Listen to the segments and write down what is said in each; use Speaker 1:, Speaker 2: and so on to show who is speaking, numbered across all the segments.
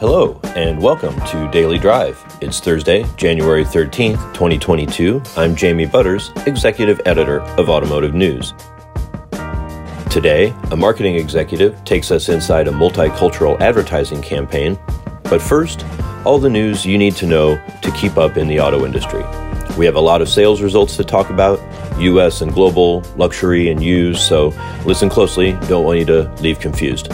Speaker 1: Hello, and welcome to Daily Drive. It's Thursday, January 13th, 2022. I'm Jamie Butters, Executive Editor of Automotive News. Today, a marketing executive takes us inside a multicultural advertising campaign. But first, all the news you need to know to keep up in the auto industry. We have a lot of sales results to talk about, US and global, luxury and used, so listen closely. Don't want you to leave confused.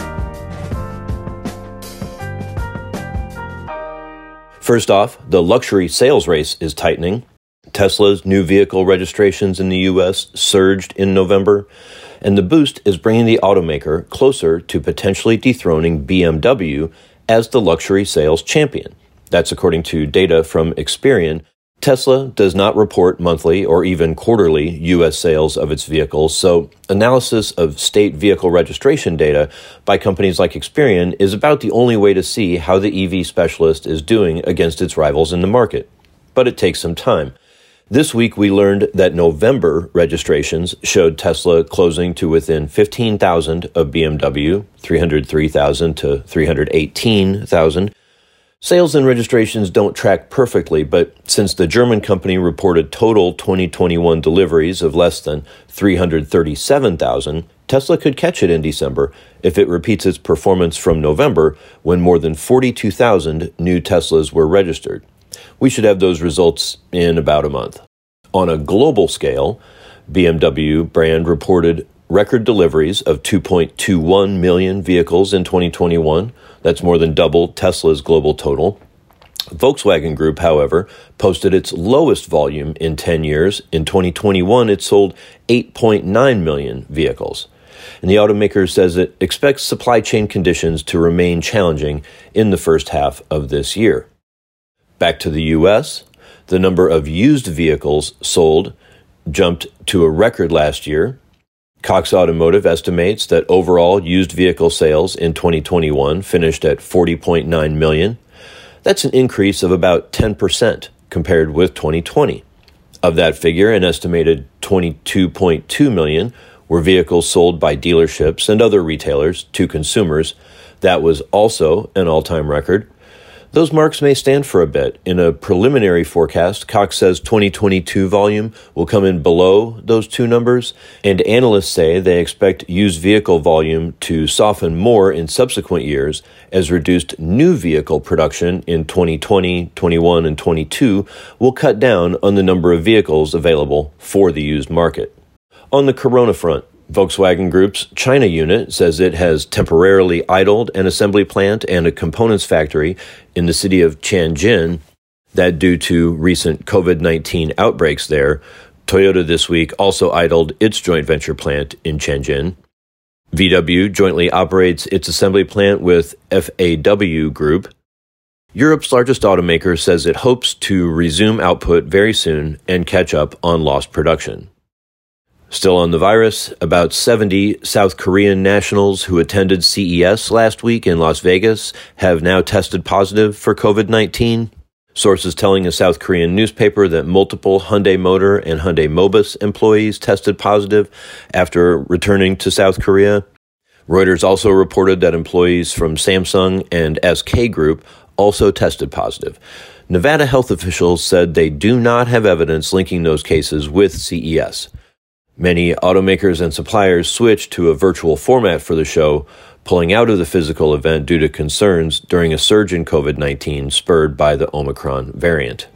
Speaker 1: First off, the luxury sales race is tightening. Tesla's new vehicle registrations in the US surged in November, and the boost is bringing the automaker closer to potentially dethroning BMW as the luxury sales champion. That's according to data from Experian. Tesla does not report monthly or even quarterly U.S. sales of its vehicles, so analysis of state vehicle registration data by companies like Experian is about the only way to see how the EV specialist is doing against its rivals in the market. But it takes some time. This week, we learned that November registrations showed Tesla closing to within 15,000 of BMW, 303,000 to 318,000 Sales and registrations don't track perfectly, but since the German company reported total 2021 deliveries of less than 337,000, Tesla could catch it in December if it repeats its performance from November when more than 42,000 new Teslas were registered. We should have those results in about a month. On a global scale, BMW brand reported record deliveries of 2.21 million vehicles in 2021. That's more than double Tesla's global total. Volkswagen Group, however, posted its lowest volume in 10 years. In 2021, it sold 8.9 million vehicles. And the automaker says it expects supply chain conditions to remain challenging in the first half of this year. Back to the U.S., the number of used vehicles sold jumped to a record last year Cox Automotive estimates that overall used vehicle sales in 2021 finished at 40.9 million. That's an increase of about 10% compared with 2020. Of that figure, an estimated 22.2 million were vehicles sold by dealerships and other retailers to consumers. That was also an all time record. Those marks may stand for a bit. In a preliminary forecast, Cox says 2022 volume will come in below those two numbers, and analysts say they expect used vehicle volume to soften more in subsequent years as reduced new vehicle production in 2020, 21, and 22 will cut down on the number of vehicles available for the used market. On the corona front, Volkswagen Group's China unit says it has temporarily idled an assembly plant and a components factory in the city of Tianjin. That due to recent COVID 19 outbreaks there. Toyota this week also idled its joint venture plant in Tianjin. VW jointly operates its assembly plant with FAW Group. Europe's largest automaker says it hopes to resume output very soon and catch up on lost production. Still on the virus, about 70 South Korean nationals who attended CES last week in Las Vegas have now tested positive for COVID 19. Sources telling a South Korean newspaper that multiple Hyundai Motor and Hyundai Mobis employees tested positive after returning to South Korea. Reuters also reported that employees from Samsung and SK Group also tested positive. Nevada health officials said they do not have evidence linking those cases with CES. Many automakers and suppliers switched to a virtual format for the show, pulling out of the physical event due to concerns during a surge in COVID 19 spurred by the Omicron variant.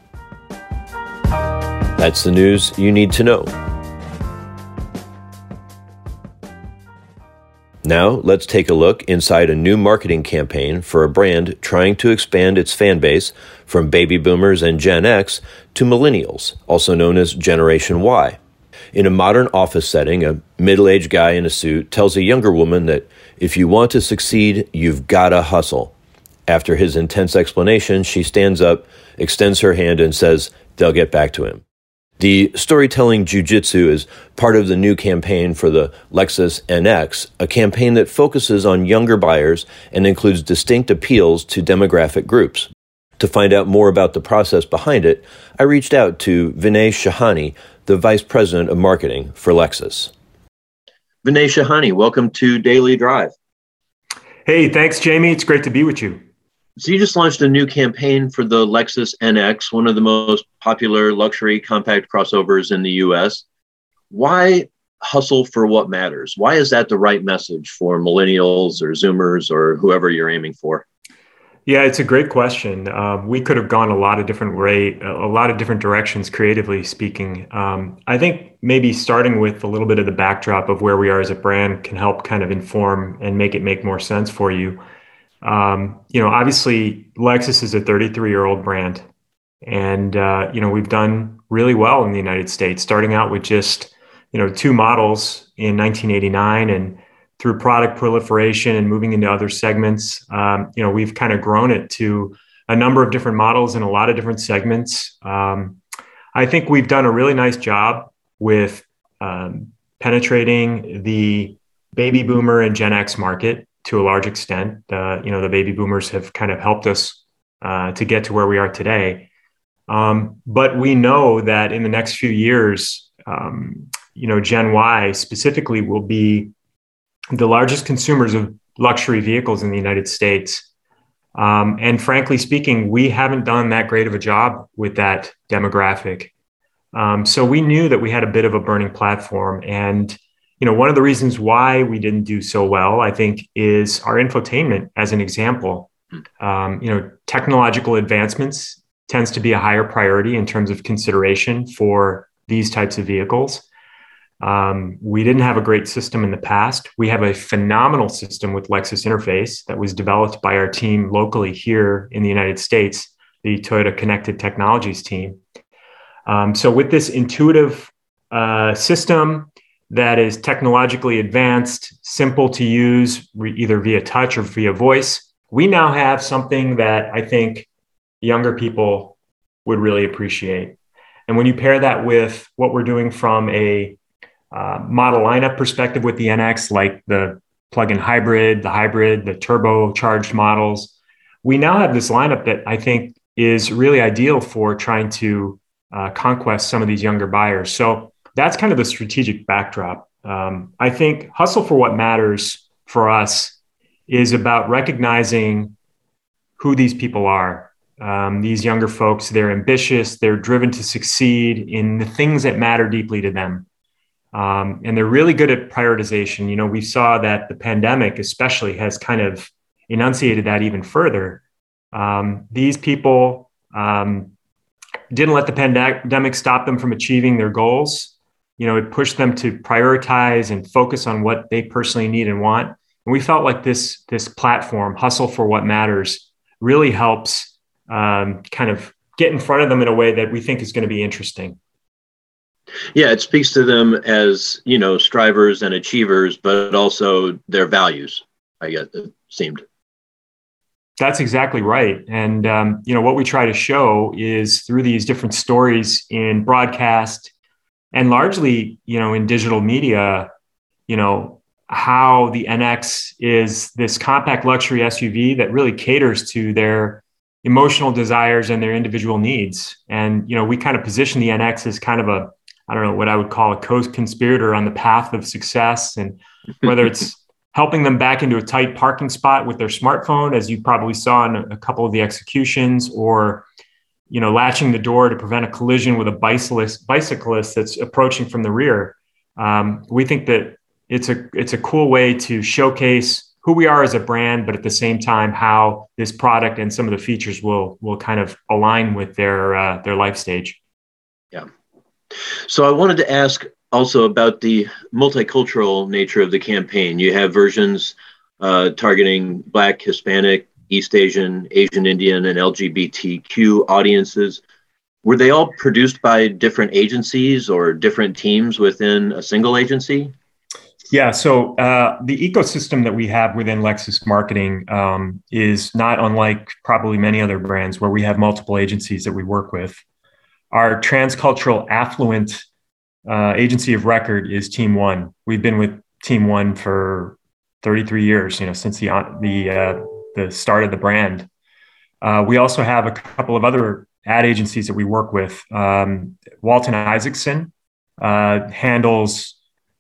Speaker 1: That's the news you need to know. Now, let's take a look inside a new marketing campaign for a brand trying to expand its fan base from baby boomers and Gen X to millennials, also known as Generation Y. In a modern office setting, a middle aged guy in a suit tells a younger woman that if you want to succeed, you've got to hustle. After his intense explanation, she stands up, extends her hand, and says they'll get back to him. The storytelling jujitsu is part of the new campaign for the Lexus NX, a campaign that focuses on younger buyers and includes distinct appeals to demographic groups. To find out more about the process behind it, I reached out to Vinay Shahani, the Vice President of Marketing for Lexus. Vinay Shahani, welcome to Daily Drive.
Speaker 2: Hey, thanks, Jamie. It's great to be with you.
Speaker 1: So you just launched a new campaign for the Lexus NX, one of the most popular luxury compact crossovers in the US. Why hustle for what matters? Why is that the right message for millennials or Zoomers or whoever you're aiming for?
Speaker 2: Yeah, it's a great question. Um, we could have gone a lot of different way, a lot of different directions, creatively speaking. Um, I think maybe starting with a little bit of the backdrop of where we are as a brand can help kind of inform and make it make more sense for you. Um, you know, obviously, Lexus is a 33 year old brand, and uh, you know we've done really well in the United States, starting out with just you know two models in 1989 and through product proliferation and moving into other segments, um, you know, we've kind of grown it to a number of different models in a lot of different segments. Um, I think we've done a really nice job with um, penetrating the baby boomer and Gen X market to a large extent. Uh, you know, the baby boomers have kind of helped us uh, to get to where we are today. Um, but we know that in the next few years, um, you know, Gen Y specifically will be the largest consumers of luxury vehicles in the United States. Um, and frankly speaking, we haven't done that great of a job with that demographic. Um, so we knew that we had a bit of a burning platform. And, you know, one of the reasons why we didn't do so well, I think, is our infotainment as an example. Um, you know, technological advancements tends to be a higher priority in terms of consideration for these types of vehicles. Um, we didn't have a great system in the past. We have a phenomenal system with Lexus Interface that was developed by our team locally here in the United States, the Toyota Connected Technologies team. Um, so, with this intuitive uh, system that is technologically advanced, simple to use, re- either via touch or via voice, we now have something that I think younger people would really appreciate. And when you pair that with what we're doing from a uh, model lineup perspective with the NX, like the plug-in hybrid, the hybrid, the turbocharged models, we now have this lineup that I think is really ideal for trying to uh, conquest some of these younger buyers. So that's kind of the strategic backdrop. Um, I think hustle for what matters for us is about recognizing who these people are. Um, these younger folks, they're ambitious, they're driven to succeed in the things that matter deeply to them. Um, and they're really good at prioritization. You know, we saw that the pandemic, especially, has kind of enunciated that even further. Um, these people um, didn't let the pandemic stop them from achieving their goals. You know, it pushed them to prioritize and focus on what they personally need and want. And we felt like this this platform, Hustle for What Matters, really helps um, kind of get in front of them in a way that we think is going to be interesting.
Speaker 1: Yeah, it speaks to them as, you know, strivers and achievers, but also their values, I guess it seemed.
Speaker 2: That's exactly right. And, um, you know, what we try to show is through these different stories in broadcast and largely, you know, in digital media, you know, how the NX is this compact luxury SUV that really caters to their emotional desires and their individual needs. And, you know, we kind of position the NX as kind of a I don't know what I would call a co-conspirator on the path of success, and whether it's helping them back into a tight parking spot with their smartphone, as you probably saw in a couple of the executions, or you know, latching the door to prevent a collision with a bicyclist, bicyclist that's approaching from the rear. Um, we think that it's a it's a cool way to showcase who we are as a brand, but at the same time, how this product and some of the features will will kind of align with their uh, their life stage.
Speaker 1: So I wanted to ask also about the multicultural nature of the campaign. You have versions uh, targeting Black, Hispanic, East Asian, Asian Indian, and LGBTQ audiences. Were they all produced by different agencies or different teams within a single agency?
Speaker 2: Yeah, so uh, the ecosystem that we have within Lexus Marketing um, is not unlike probably many other brands where we have multiple agencies that we work with. Our transcultural affluent uh, agency of record is Team One. We've been with Team One for 33 years, you know, since the uh, the uh, the start of the brand. Uh, we also have a couple of other ad agencies that we work with. Um, Walton Isaacson uh, handles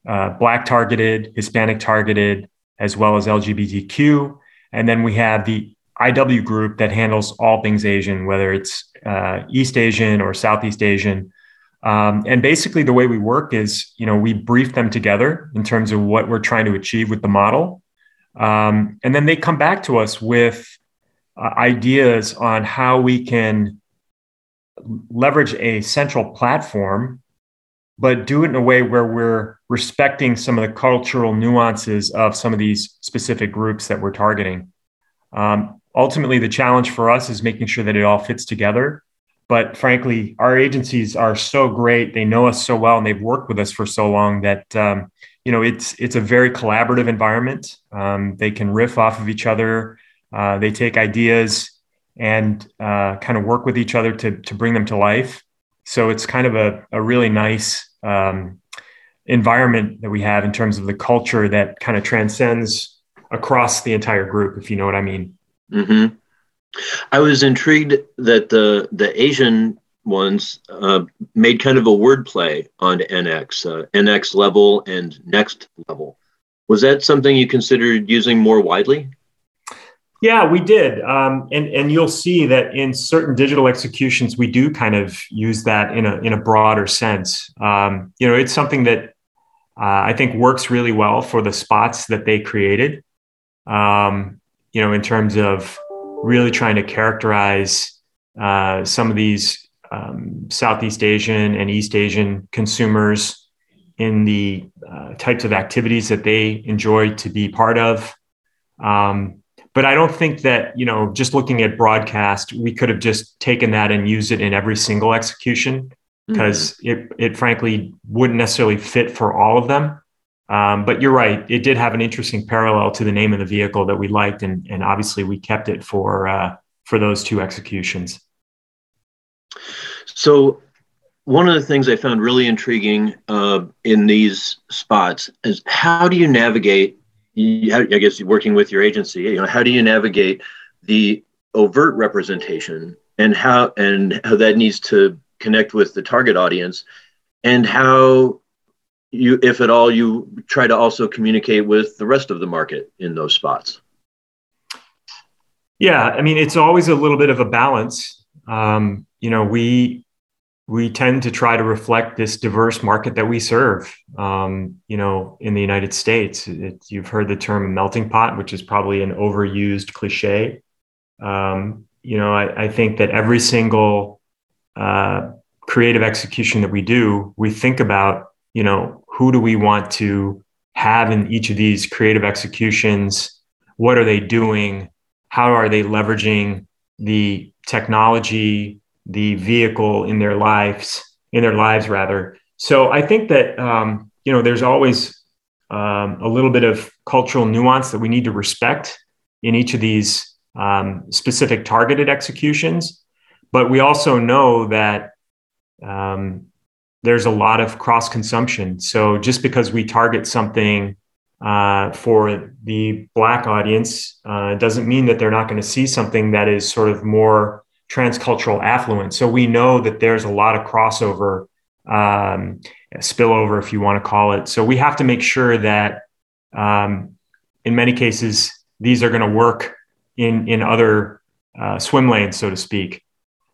Speaker 2: uh, Black targeted, Hispanic targeted, as well as LGBTQ. And then we have the IW group that handles all things Asian, whether it's uh, East Asian or Southeast Asian. Um, and basically, the way we work is, you know, we brief them together in terms of what we're trying to achieve with the model, um, and then they come back to us with uh, ideas on how we can leverage a central platform, but do it in a way where we're respecting some of the cultural nuances of some of these specific groups that we're targeting. Um, ultimately, the challenge for us is making sure that it all fits together but frankly, our agencies are so great; they know us so well, and they've worked with us for so long that um, you know it's it's a very collaborative environment. Um, they can riff off of each other. Uh, they take ideas and uh, kind of work with each other to to bring them to life. So it's kind of a a really nice um, environment that we have in terms of the culture that kind of transcends across the entire group, if you know what I mean.
Speaker 1: Mm-hmm. I was intrigued that the the Asian ones uh, made kind of a wordplay on NX, uh, NX level and next level. Was that something you considered using more widely?
Speaker 2: Yeah, we did, um, and and you'll see that in certain digital executions, we do kind of use that in a in a broader sense. Um, you know, it's something that uh, I think works really well for the spots that they created. Um, you know, in terms of really trying to characterize uh, some of these um, Southeast Asian and East Asian consumers in the uh, types of activities that they enjoy to be part of. Um, but I don't think that, you know, just looking at broadcast, we could have just taken that and used it in every single execution because mm-hmm. it, it frankly wouldn't necessarily fit for all of them. Um, but you're right; it did have an interesting parallel to the name of the vehicle that we liked, and, and obviously we kept it for uh, for those two executions.
Speaker 1: So, one of the things I found really intriguing uh, in these spots is how do you navigate? I guess working with your agency, you know, how do you navigate the overt representation and how and how that needs to connect with the target audience, and how you, if at all, you try to also communicate with the rest of the market in those spots?
Speaker 2: Yeah, I mean, it's always a little bit of a balance. Um, you know, we we tend to try to reflect this diverse market that we serve. Um, you know, in the United States, it, you've heard the term melting pot, which is probably an overused cliche. Um, you know, I, I, think that every single uh, creative execution that we do, we think about you know, who do we want to have in each of these creative executions? What are they doing? How are they leveraging the technology, the vehicle in their lives, in their lives rather? So I think that um, you know, there's always um, a little bit of cultural nuance that we need to respect in each of these um, specific targeted executions. But we also know that um, there's a lot of cross consumption. So just because we target something uh, for the Black audience uh, doesn't mean that they're not going to see something that is sort of more transcultural affluent. So we know that there's a lot of crossover, um, spillover, if you want to call it. So we have to make sure that um, in many cases, these are going to work in, in other uh, swim lanes, so to speak.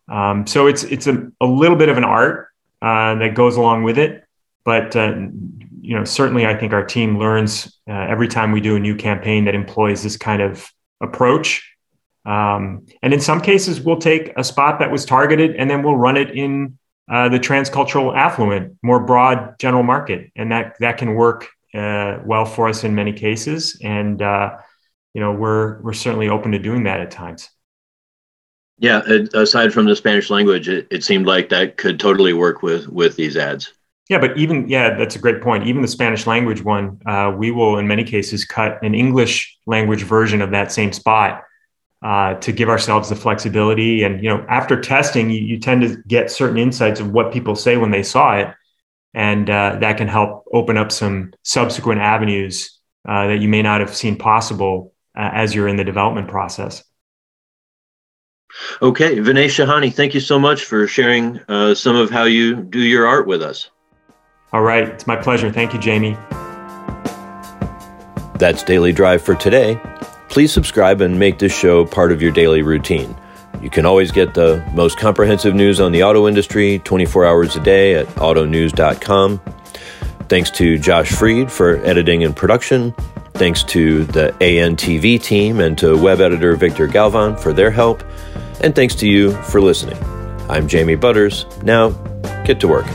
Speaker 2: Um, so it's, it's a, a little bit of an art uh, that goes along with it. But uh, you know, certainly, I think our team learns uh, every time we do a new campaign that employs this kind of approach. Um, and in some cases, we'll take a spot that was targeted and then we'll run it in uh, the transcultural affluent, more broad general market, and that that can work uh, well for us in many cases. And you know, we're we're certainly open to doing that at times.
Speaker 1: Yeah, aside from the Spanish language, it, it seemed like that could totally work with with these ads.
Speaker 2: Yeah, but even yeah, that's a great point. Even the Spanish language one, uh, we will in many cases cut an English language version of that same spot uh, to give ourselves the flexibility. And you know, after testing, you, you, tend to get certain insights of what people say when they saw it, and uh, that can help open up some subsequent avenues uh, that you may not have seen possible uh, as you're in the development process.
Speaker 1: Okay, Vinay Shahani, thank you so much for sharing uh, some of how you do your art with us.
Speaker 2: All right, it's my pleasure. Thank you, Jamie.
Speaker 1: That's Daily Drive for today. please subscribe and make this show part of your daily routine. You can always get the most comprehensive news on the auto industry 24 hours a day at autonews.com. Thanks to Josh Freed for editing and production. Thanks to the ANTV team and to web editor Victor Galvan for their help. And thanks to you for listening. I'm Jamie Butters. Now, get to work.